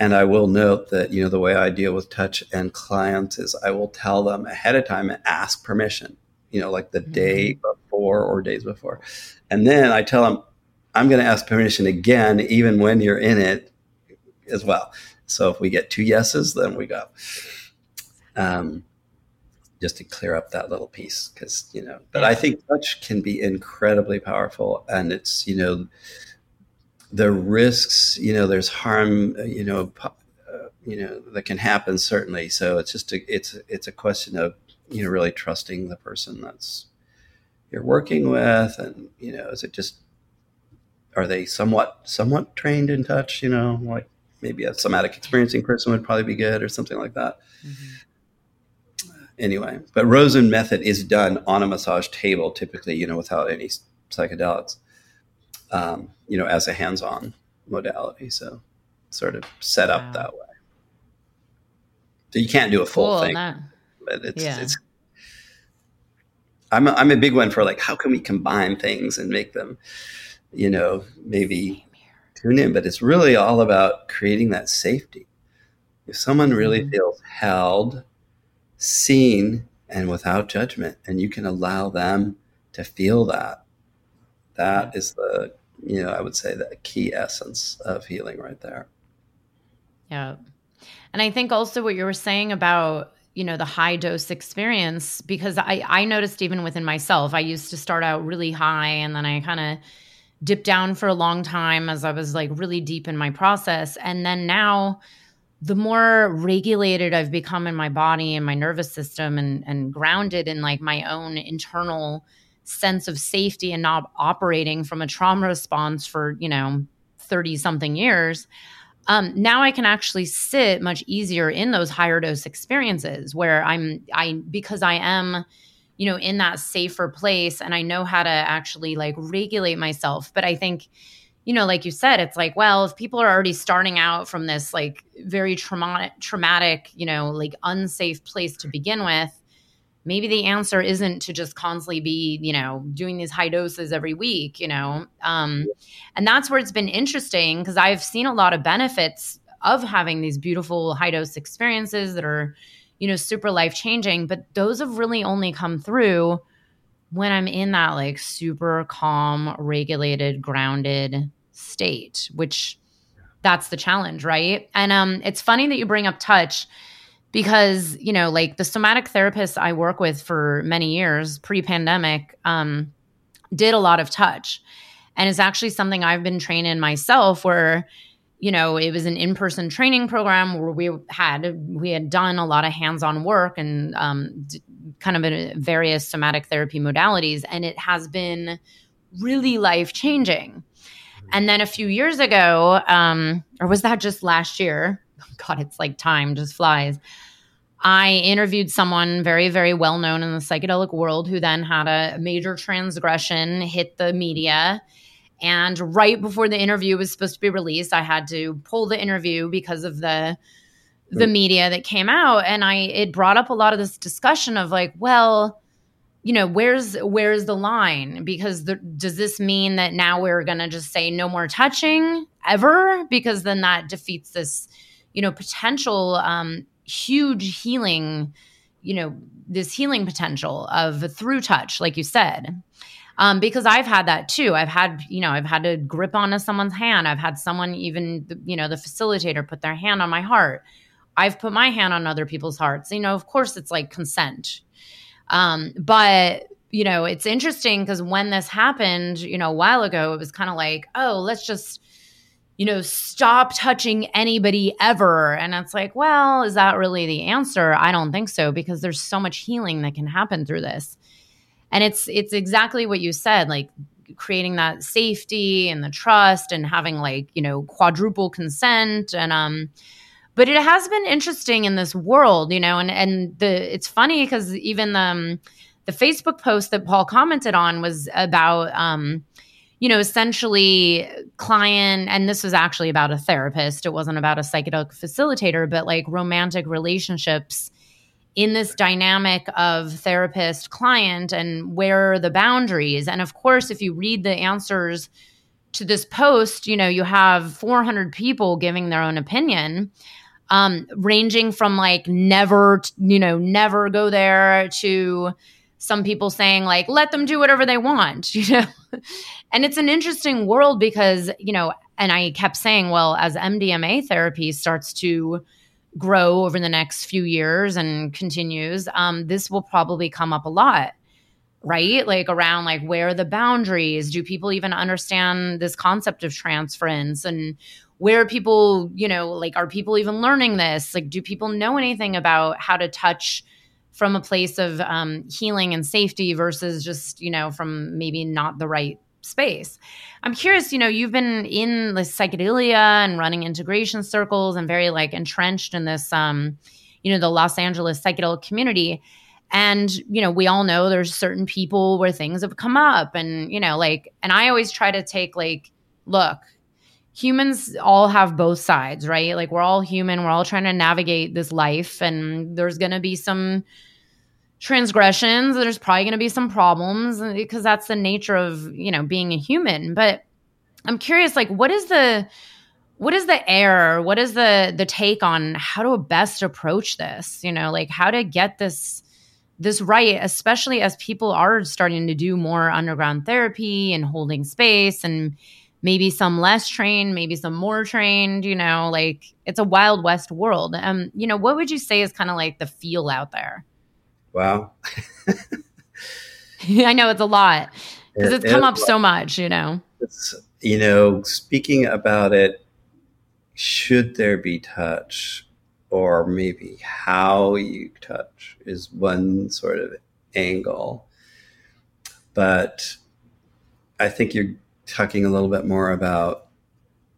and I will note that, you know, the way I deal with touch and clients is I will tell them ahead of time and ask permission, you know, like the mm-hmm. day before or days before. And then I tell them, I'm going to ask permission again, even when you're in it as well. So if we get two yeses, then we go. Um, just to clear up that little piece because you know but i think touch can be incredibly powerful and it's you know the risks you know there's harm uh, you know uh, you know that can happen certainly. So it's just a it's it's a question of you know really trusting the person that's you're working with and you know is it just are they somewhat somewhat trained in touch you know like maybe a somatic experiencing person would probably be good or something like that. Mm-hmm. Anyway. But Rosen method is done on a massage table, typically, you know, without any psychedelics, um, you know, as a hands-on modality. So sort of set up wow. that way. So you can't do a full cool, thing. but it's yeah. it's I'm a, I'm a big one for like how can we combine things and make them, you know, maybe tune in. But it's really all about creating that safety. If someone really mm-hmm. feels held, seen, and without judgment, and you can allow them to feel that, that is the you know I would say the key essence of healing right there. Yeah. And I think also what you were saying about you know the high dose experience because i i noticed even within myself i used to start out really high and then i kind of dipped down for a long time as i was like really deep in my process and then now the more regulated i've become in my body and my nervous system and and grounded in like my own internal sense of safety and not operating from a trauma response for you know 30 something years um, now I can actually sit much easier in those higher dose experiences where I'm I because I am you know in that safer place and I know how to actually like regulate myself. But I think you know like you said it's like well if people are already starting out from this like very traumatic traumatic you know like unsafe place to begin with maybe the answer isn't to just constantly be you know doing these high doses every week you know um, and that's where it's been interesting because i've seen a lot of benefits of having these beautiful high dose experiences that are you know super life changing but those have really only come through when i'm in that like super calm regulated grounded state which that's the challenge right? And um it's funny that you bring up touch because you know like the somatic therapists i work with for many years pre-pandemic um, did a lot of touch. And it's actually something i've been trained in myself where you know it was an in-person training program where we had we had done a lot of hands-on work and um, kind of in various somatic therapy modalities and it has been really life changing and then a few years ago um, or was that just last year God, it's like time just flies. I interviewed someone very, very well known in the psychedelic world who then had a major transgression hit the media. And right before the interview was supposed to be released, I had to pull the interview because of the the media that came out and I it brought up a lot of this discussion of like, well, you know, where's where's the line? Because the, does this mean that now we're going to just say no more touching ever because then that defeats this you know potential um, huge healing you know this healing potential of through touch like you said. Um, because i've had that too. I've had you know i've had to grip onto someone's hand. I've had someone even you know the facilitator put their hand on my heart. I've put my hand on other people's hearts. You know of course it's like consent. Um, but you know it's interesting because when this happened you know a while ago it was kind of like oh let's just you know, stop touching anybody ever. And it's like, well, is that really the answer? I don't think so because there's so much healing that can happen through this. And it's it's exactly what you said, like creating that safety and the trust and having like, you know, quadruple consent and um but it has been interesting in this world, you know, and and the it's funny because even the um, the Facebook post that Paul commented on was about um you know, essentially client, and this was actually about a therapist, it wasn't about a psychedelic facilitator, but like romantic relationships in this dynamic of therapist client and where are the boundaries. And of course, if you read the answers to this post, you know, you have 400 people giving their own opinion. Um, ranging from like never, you know, never go there to some people saying like let them do whatever they want you know and it's an interesting world because you know and i kept saying well as mdma therapy starts to grow over the next few years and continues um, this will probably come up a lot right? Like around like where are the boundaries? Do people even understand this concept of transference? And where people you know like are people even learning this? Like do people know anything about how to touch from a place of um, healing and safety versus just you know from maybe not the right space. I'm curious you know you've been in the psychedelia and running integration circles and very like entrenched in this um you know the los angeles psychedelic community. And you know we all know there's certain people where things have come up and you know like and i always try to take like look humans all have both sides right? Like we're all human. We're all trying to navigate this life and there's going to be some transgressions there's probably going to be some problems because that's the nature of you know being a human. But i'm curious like what is the what is the air what is the the take on how to best approach this? You know like how to get this this right especially as people are starting to do more underground therapy and holding space and maybe some less trained maybe some more trained you know like it's a wild west world. Um you know what would you say is kind of like the feel out there wow i know it's a lot. Because it, it's come up so much you know? It's you know speaking about it should there be touch or maybe how you touch is one sort of angle. But i think you're talking a little bit more about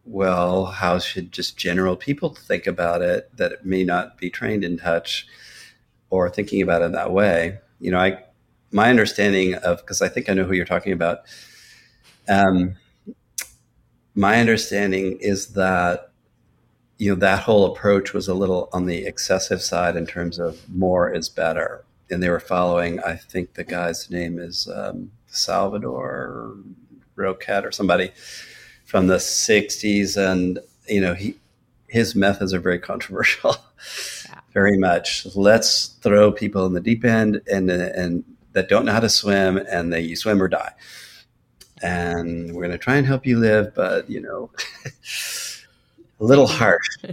well how should just general people think about it that it may not be trained in touch or thinking about it that way you know i my understanding of because i think i know who you're talking about um, my understanding is that you know that whole approach was a little on the excessive side in terms of more is better and they were following i think the guy's name is um, salvador roquet or somebody from the 60s and you know he his methods are very controversial. very much let's throw people in the deep end and and that don't know how to swim and they you swim or die and we're going to try and help you live but you know a little harsh.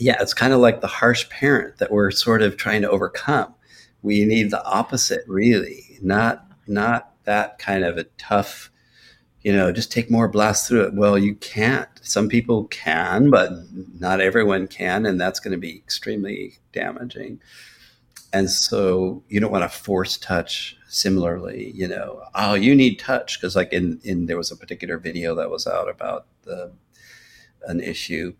Yeah, it's kind of like the harsh parent that we're sort of trying to overcome. We need the opposite, really, not not that kind of a tough, you know, just take more blast through it. Well, you can't. Some people can, but not everyone can, and that's going to be extremely damaging. And so you don't want to force touch similarly, you know, oh, you need touch because like in in there was a particular video that was out about the an issue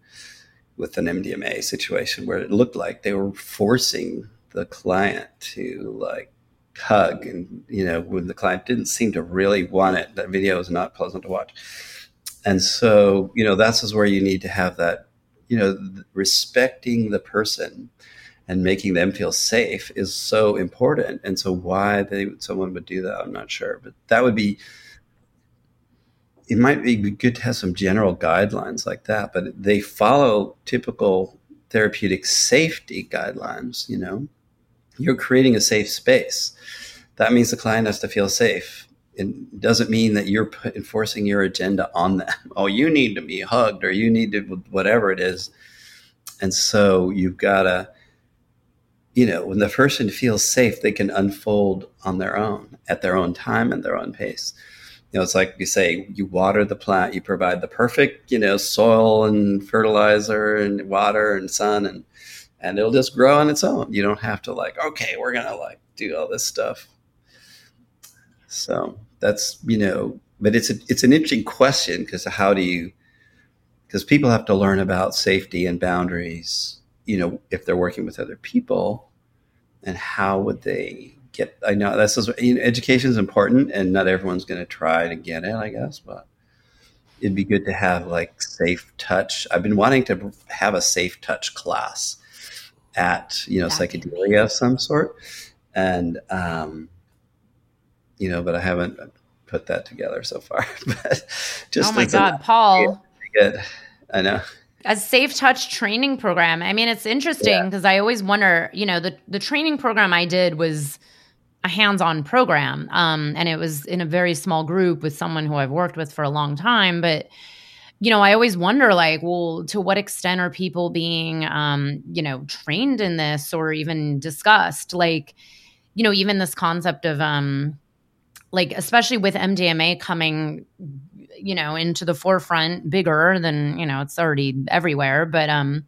with an MDMA situation where it looked like they were forcing the client to like hug and you know when the client didn't seem to really want it that video is not pleasant to watch. And so you know that's is where you need to have that you know respecting the person and making them feel safe is so important. And so why they someone would do that i'm not sure. But that would be it might be good to have some general guidelines like that, but they follow typical therapeutic safety guidelines. You know, you're creating a safe space. That means the client has to feel safe. It doesn't mean that you're enforcing your agenda on them. Oh, you need to be hugged or you need to whatever it is. And so you've got to, you know, when the person feels safe, they can unfold on their own at their own time and their own pace you know, it's like you say, you water the plant, you provide the perfect, you know, soil and fertilizer and water and sun and and it'll just grow on its own. You don't have to like, okay, we're gonna like do all this stuff. So that's you know, but it's a, it's an interesting question because how do you because people have to learn about safety and boundaries, you know, if they're working with other people, and how would they get i know that's you know, education is important and not everyone's going to try to get it i guess but it'd be good to have like safe touch i've been wanting to have a safe touch class at you know that psychedelia of some sort. And um you know but i haven't put that together so far. But just oh my god paul. Good. I know. A safe touch training program. I mean, it's interesting because yeah. I always wonder, you know, the the training program I did was a hands-on program um, and it was in a very small group with someone who i've worked with for a long time but you know i always wonder like well to what extent are people being um, you know trained in this or even discussed like you know even this concept of um like especially with mdma coming you know into the forefront bigger than you know it's already everywhere but um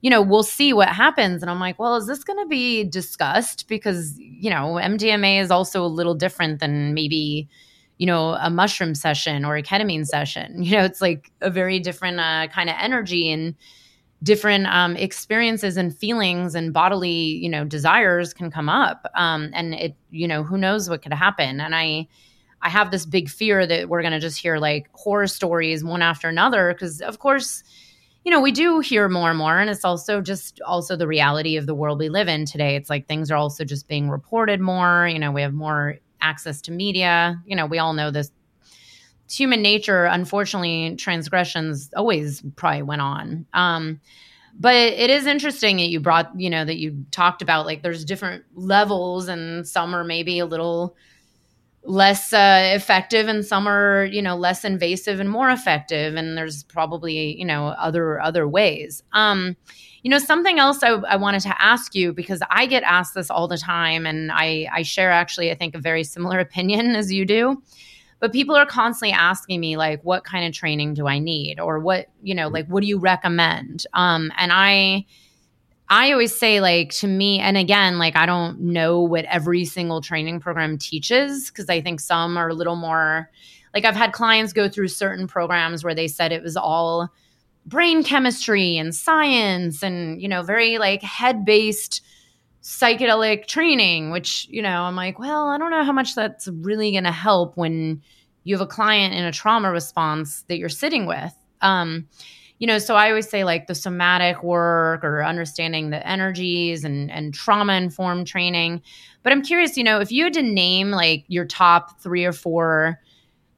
you know, we'll see what happens. And I'm like, well, is this going to be discussed? Because, you know, MDMA is also a little different than maybe, you know, a mushroom session or a ketamine session. You know, it's like a very different uh, kind of energy and different um, experiences and feelings and bodily, you know, desires can come up. Um, and it, you know, who knows what could happen. And I, I have this big fear that we're going to just hear like horror stories one after another because, of course, you know, we do hear more and more. And it's also just also the reality of the world we live in today. It's like things are also just being reported more. You know, we have more access to media. You know, we all know this. It's human nature. Unfortunately, transgressions always probably went on. Um, but it is interesting that you brought, you know, that you talked about like there's different levels and some are maybe a little less uh, effective and some are you know less invasive and more effective and there's probably you know other other ways um you know something else I, I wanted to ask you because i get asked this all the time and i i share actually i think a very similar opinion as you do. But people are constantly asking me like what kind of training do i need? Or what you know like what do you recommend? Um and i I always say, like, to me, and again, like, I don't know what every single training program teaches because I think some are a little more, like, I've had clients go through certain programs where they said it was all brain chemistry and science and, you know, very like head based psychedelic training, which, you know, I'm like, well, I don't know how much that's really going to help when you have a client in a trauma response that you're sitting with. Um, you know, so I always say like the somatic work or understanding the energies and and trauma informed training. But I'm curious, you know, if you had to name like your top three or four,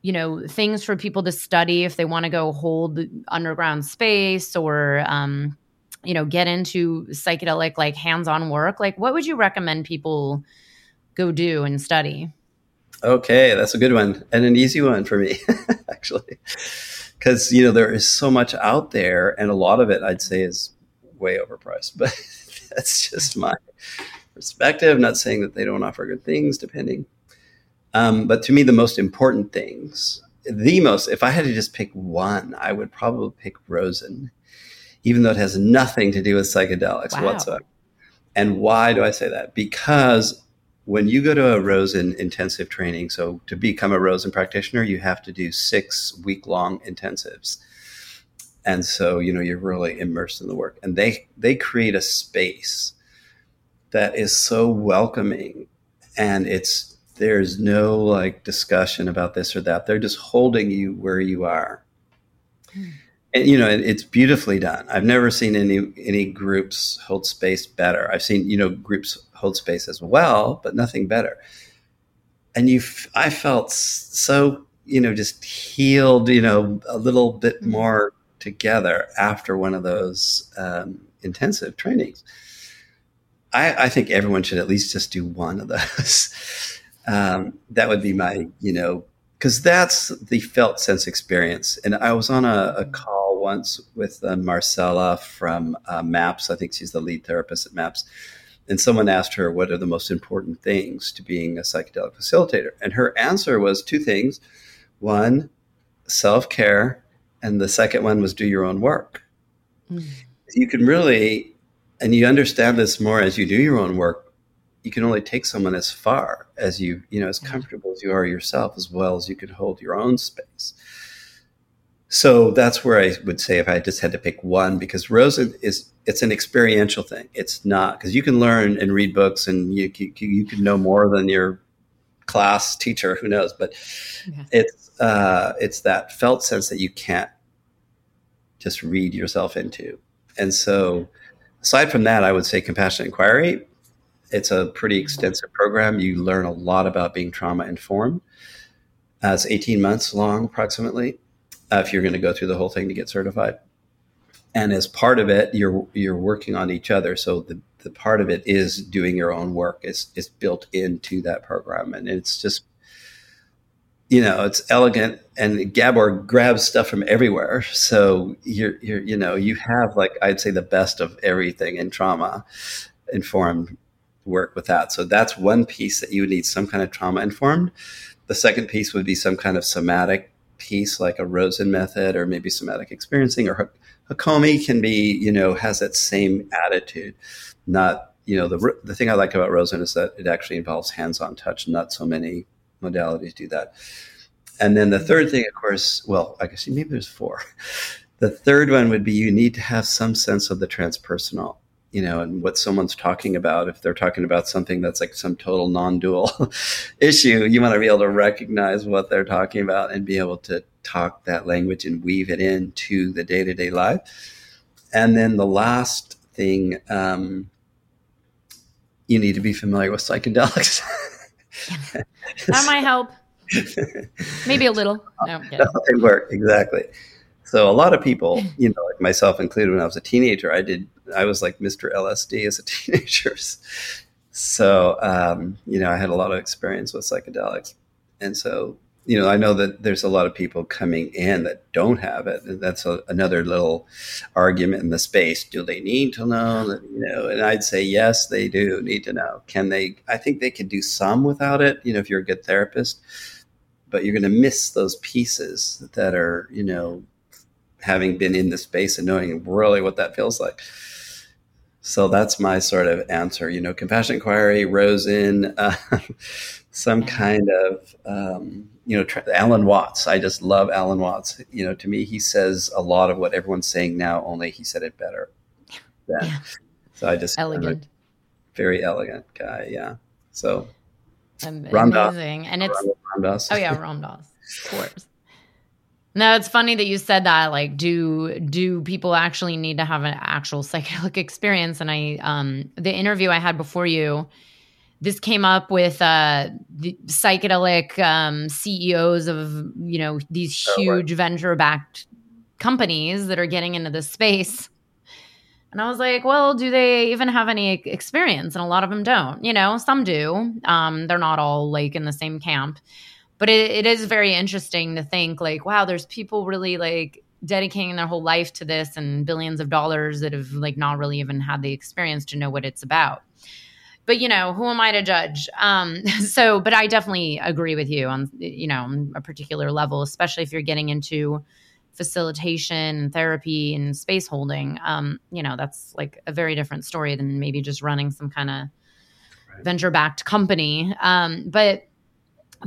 you know, things for people to study if they want to go hold underground space or um, you know, get into psychedelic like hands-on work, like what would you recommend people go do and study? Okay, that's a good one and an easy one for me, actually because you know there is so much out there, and a lot of it I'd say is way overpriced. But that's just my perspective. Not saying that they don't offer good things, depending. Um, but to me, the most important things, the most, if I had to just pick one, I would probably pick Rosen, even though it has nothing to do with psychedelics wow. whatsoever. And why do I say that? Because when you go to a Rosen intensive training, so to become a Rosen practitioner, you have to do six week long intensives. And so, you know, you're really immersed in the work. And they they create a space that is so welcoming and it's there's no like discussion about this or that. They're just holding you where you are. Hmm. And you know, it, it's beautifully done. I've never seen any any groups hold space better. I've seen, you know, groups hold space as well, but nothing better. And you, I felt so, you know, just healed, you know, a little bit mm-hmm. more together after one of those um, intensive trainings. I, I, think everyone should at least just do one of those. um, that would be my, you know, because that's the felt sense experience. And I was on a, a call once with uh, Marcela from uh, MAPS. I think she's the lead therapist at MAPS and someone asked her what are the most important things to being a psychedelic facilitator and her answer was two things one self-care and the second one was do your own work mm. you can really and you understand this more as you do your own work you can only take someone as far as you you know as comfortable as you are yourself as well as you can hold your own space so that's where I would say if I just had to pick one, because Rosen is it's an experiential thing. It's not because you can learn and read books and you you, you can know more than your class teacher. Who knows? But yeah. it's uh, it's that felt sense that you can't just read yourself into. And so, aside from that, I would say compassionate inquiry. It's a pretty extensive program. You learn a lot about being trauma informed. Uh, it's 18 months long, approximately uh, if you're going to go through the whole thing to get certified. And as part of it, you're you're working on each other. So the, the part of it is doing your own work. It's it's built into that program, and it's just you know it's elegant. And Gabor grabs stuff from everywhere. So you're you're you know you have like I'd say the best of everything in trauma informed work with that. So that's one piece that you would need some kind of trauma informed. The second piece would be some kind of somatic piece like a Rosen method or maybe somatic experiencing or Hakomi can be, you know, has that same attitude. Not, you know, the, the thing I like about Rosen is that it actually involves hands-on touch. Not so many modalities do that. And then the third thing, of course, well, I guess maybe there's four. The third one would be you need to have some sense of the transpersonal you know, and what someone's talking about. If they're talking about something that's like some total non-dual issue, you want to be able to recognize what they're talking about and be able to talk that language and weave it into the day-to-day life. and then the last thing, um, you need to be familiar with psychedelics. that might help. Maybe a little. No, it work exactly. So a lot of people, you know, like myself included, when I was a teenager, I did. I was like Mr. LSD as a teenager. So um, you know, I had a lot of experience with psychedelics, and so you know, I know that there's a lot of people coming in that don't have it, and that's a, another little argument in the space. Do they need to know? That, you know, and I'd say yes, they do need to know. Can they? I think they can do some without it. You know, if you're a good therapist, but you're going to miss those pieces that are, you know, having been in the space and knowing really what that feels like. So that's my sort of answer. You know, compassion inquiry, Rosen, uh, some kind of, um, you know, Alan Watts. I just love Alan Watts. You know, to me, he says a lot of what everyone's saying now, only he said it better. Then. Yeah. So I just elegant, very elegant guy. Yeah. So amazing, and it's Ram Dass. oh yeah, Ram Dass, of course. No, it's funny that you said that. Like, do do people actually need to have an actual psychedelic experience? And I, um, the interview I had before you, this came up with uh, the psychedelic um, CEOs of you know these huge oh, right. venture backed companies that are getting into this space. And I was like, well, do they even have any experience? And a lot of them don't. You know, some do. Um, they're not all like in the same camp but it, it is very interesting to think like wow there's people really like dedicating their whole life to this and billions of dollars that have like not really even had the experience to know what it's about. But you know who am i to judge? Um so but i definitely agree with you on you know on a particular level especially if you're getting into facilitation and therapy and space holding. Um you know that's like a very different story than maybe just running some kind of right. venture backed company. Um but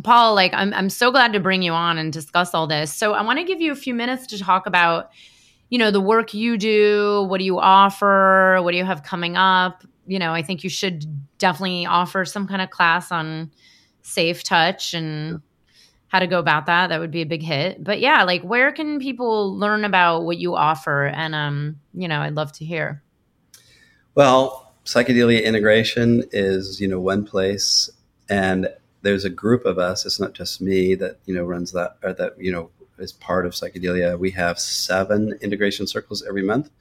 Paul, like I'm I'm so glad to bring you on and discuss all this. So I want to give you a few minutes to talk about, you know, the work you do, what do you offer, what do you have coming up? You know, I think you should definitely offer some kind of class on safe touch and how to go about that. That would be a big hit. But yeah, like where can people learn about what you offer? And um, you know, I'd love to hear. Well, psychedelia integration is, you know, one place and there's a group of us. It's not just me that you know runs that or that you know is part of psychedelia. We have seven integration circles every month.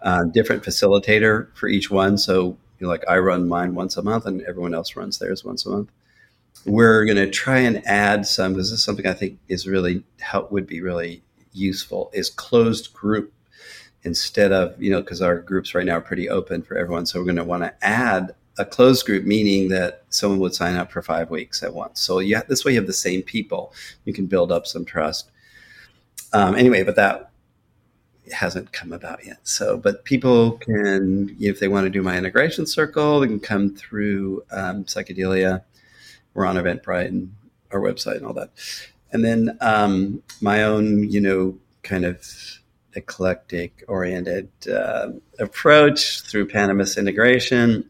Uh, different facilitator for each one. So you know, like I run mine once a month, and everyone else runs theirs once a month. We're going to try and add some because this is something I think is really help would be really useful is closed group instead of you know because our groups right now are pretty open for everyone. So we're going to want to add a closed group meaning that someone would sign up for five weeks at once. So you have, this way you have the same people. You can build up some trust. Um, anyway, but that hasn't come about yet. So, but people can, if they want to do my integration circle, they can come through um, psychedelia. We're on Eventbrite and our website and all that. And then um, my own, you know, kind of eclectic oriented uh, approach through Panimus integration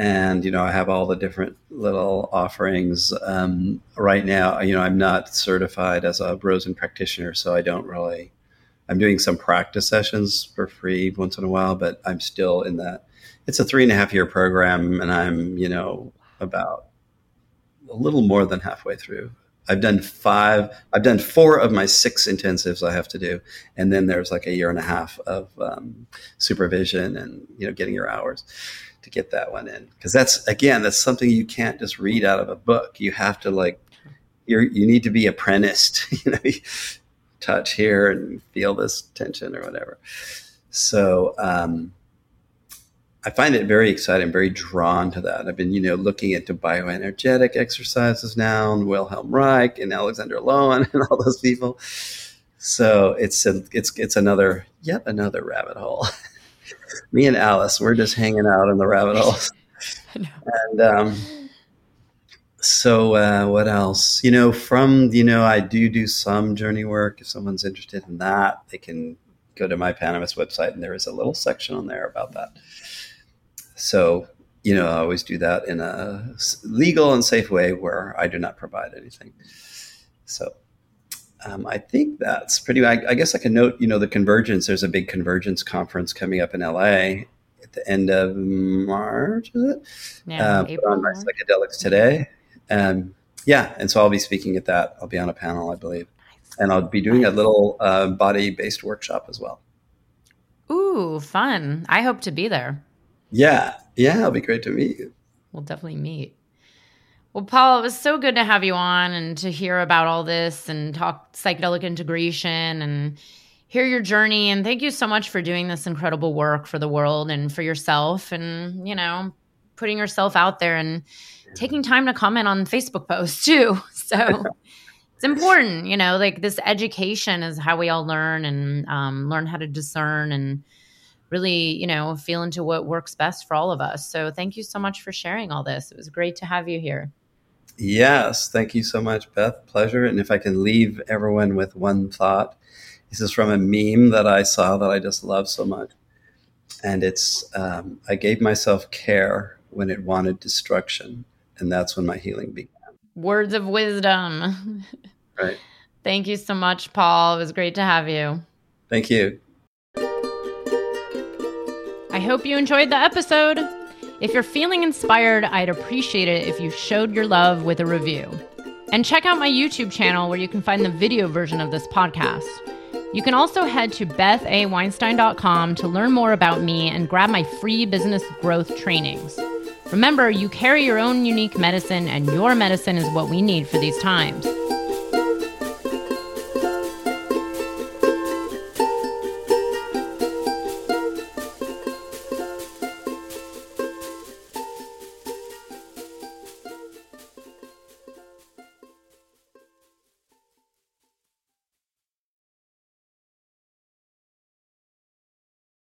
and you know i have all the different little offerings. Um, right now you know i'm not certified as a rosen practitioner so i don't really i'm doing some practice sessions for free once in a while but i'm still in that it's a three and a half year program and i'm you know about a little more than halfway through. I've done five i've done four of my six intensives i have to do and then there's like a year and a half of um, supervision and you know getting your hours to get that one in because that's again that's something you can't just read out of a book you have to like you're you need to be apprenticed you know touch here and feel this tension or whatever so um, I find it very exciting, very drawn to that. I've been, you know, looking into bioenergetic exercises now, and Wilhelm Reich and Alexander Lowen and all those people. So it's a, it's it's another yet another rabbit hole. Me and Alice, we're just hanging out in the rabbit holes. and um, so, uh, what else? You know, from you know, I do do some journey work. If someone's interested in that, they can go to my Panimus website, and there is a little section on there about that. So, you know, I always do that in a legal and safe way where I do not provide anything. So, um, I think that's pretty. I, I, guess I can note, you know, the convergence. There's a big convergence conference coming up in LA at the end of March. Is it? Yeah, uh, April. On my psychedelics today. Um, yeah, and so I'll be speaking at that. I'll be on a panel, I believe, and I'll be doing a little uh, body-based workshop as well. Ooh, fun! I hope to be there. Yeah, yeah, it'll be great to meet you. We'll definitely meet. Well, Paul, it was so good to have you on and to hear about all this and talk psychedelic integration and hear your journey. And thank you so much for doing this incredible work for the world and for yourself and, you know, putting yourself out there and taking time to comment on Facebook posts too. So it's important, you know, like this education is how we all learn and um, learn how to discern and really, you know, feel into what works best for all of us. So thank you so much for sharing all this. It was great to have you here. Yes, thank you so much, Beth. Pleasure. And if I can leave everyone with one thought, this is from a meme that I saw that I just love so much. And it's um, I gave myself care when it wanted destruction. And that's when my healing began. Words of wisdom. Right. Thank you so much, Paul. It was great to have you. Thank you. I hope you enjoyed the episode. If you're feeling inspired, I'd appreciate it if you showed your love with a review. And check out my YouTube channel where you can find the video version of this podcast. You can also head to bethaweinstein.com to learn more about me and grab my free business growth trainings. Remember, you carry your own unique medicine, and your medicine is what we need for these times.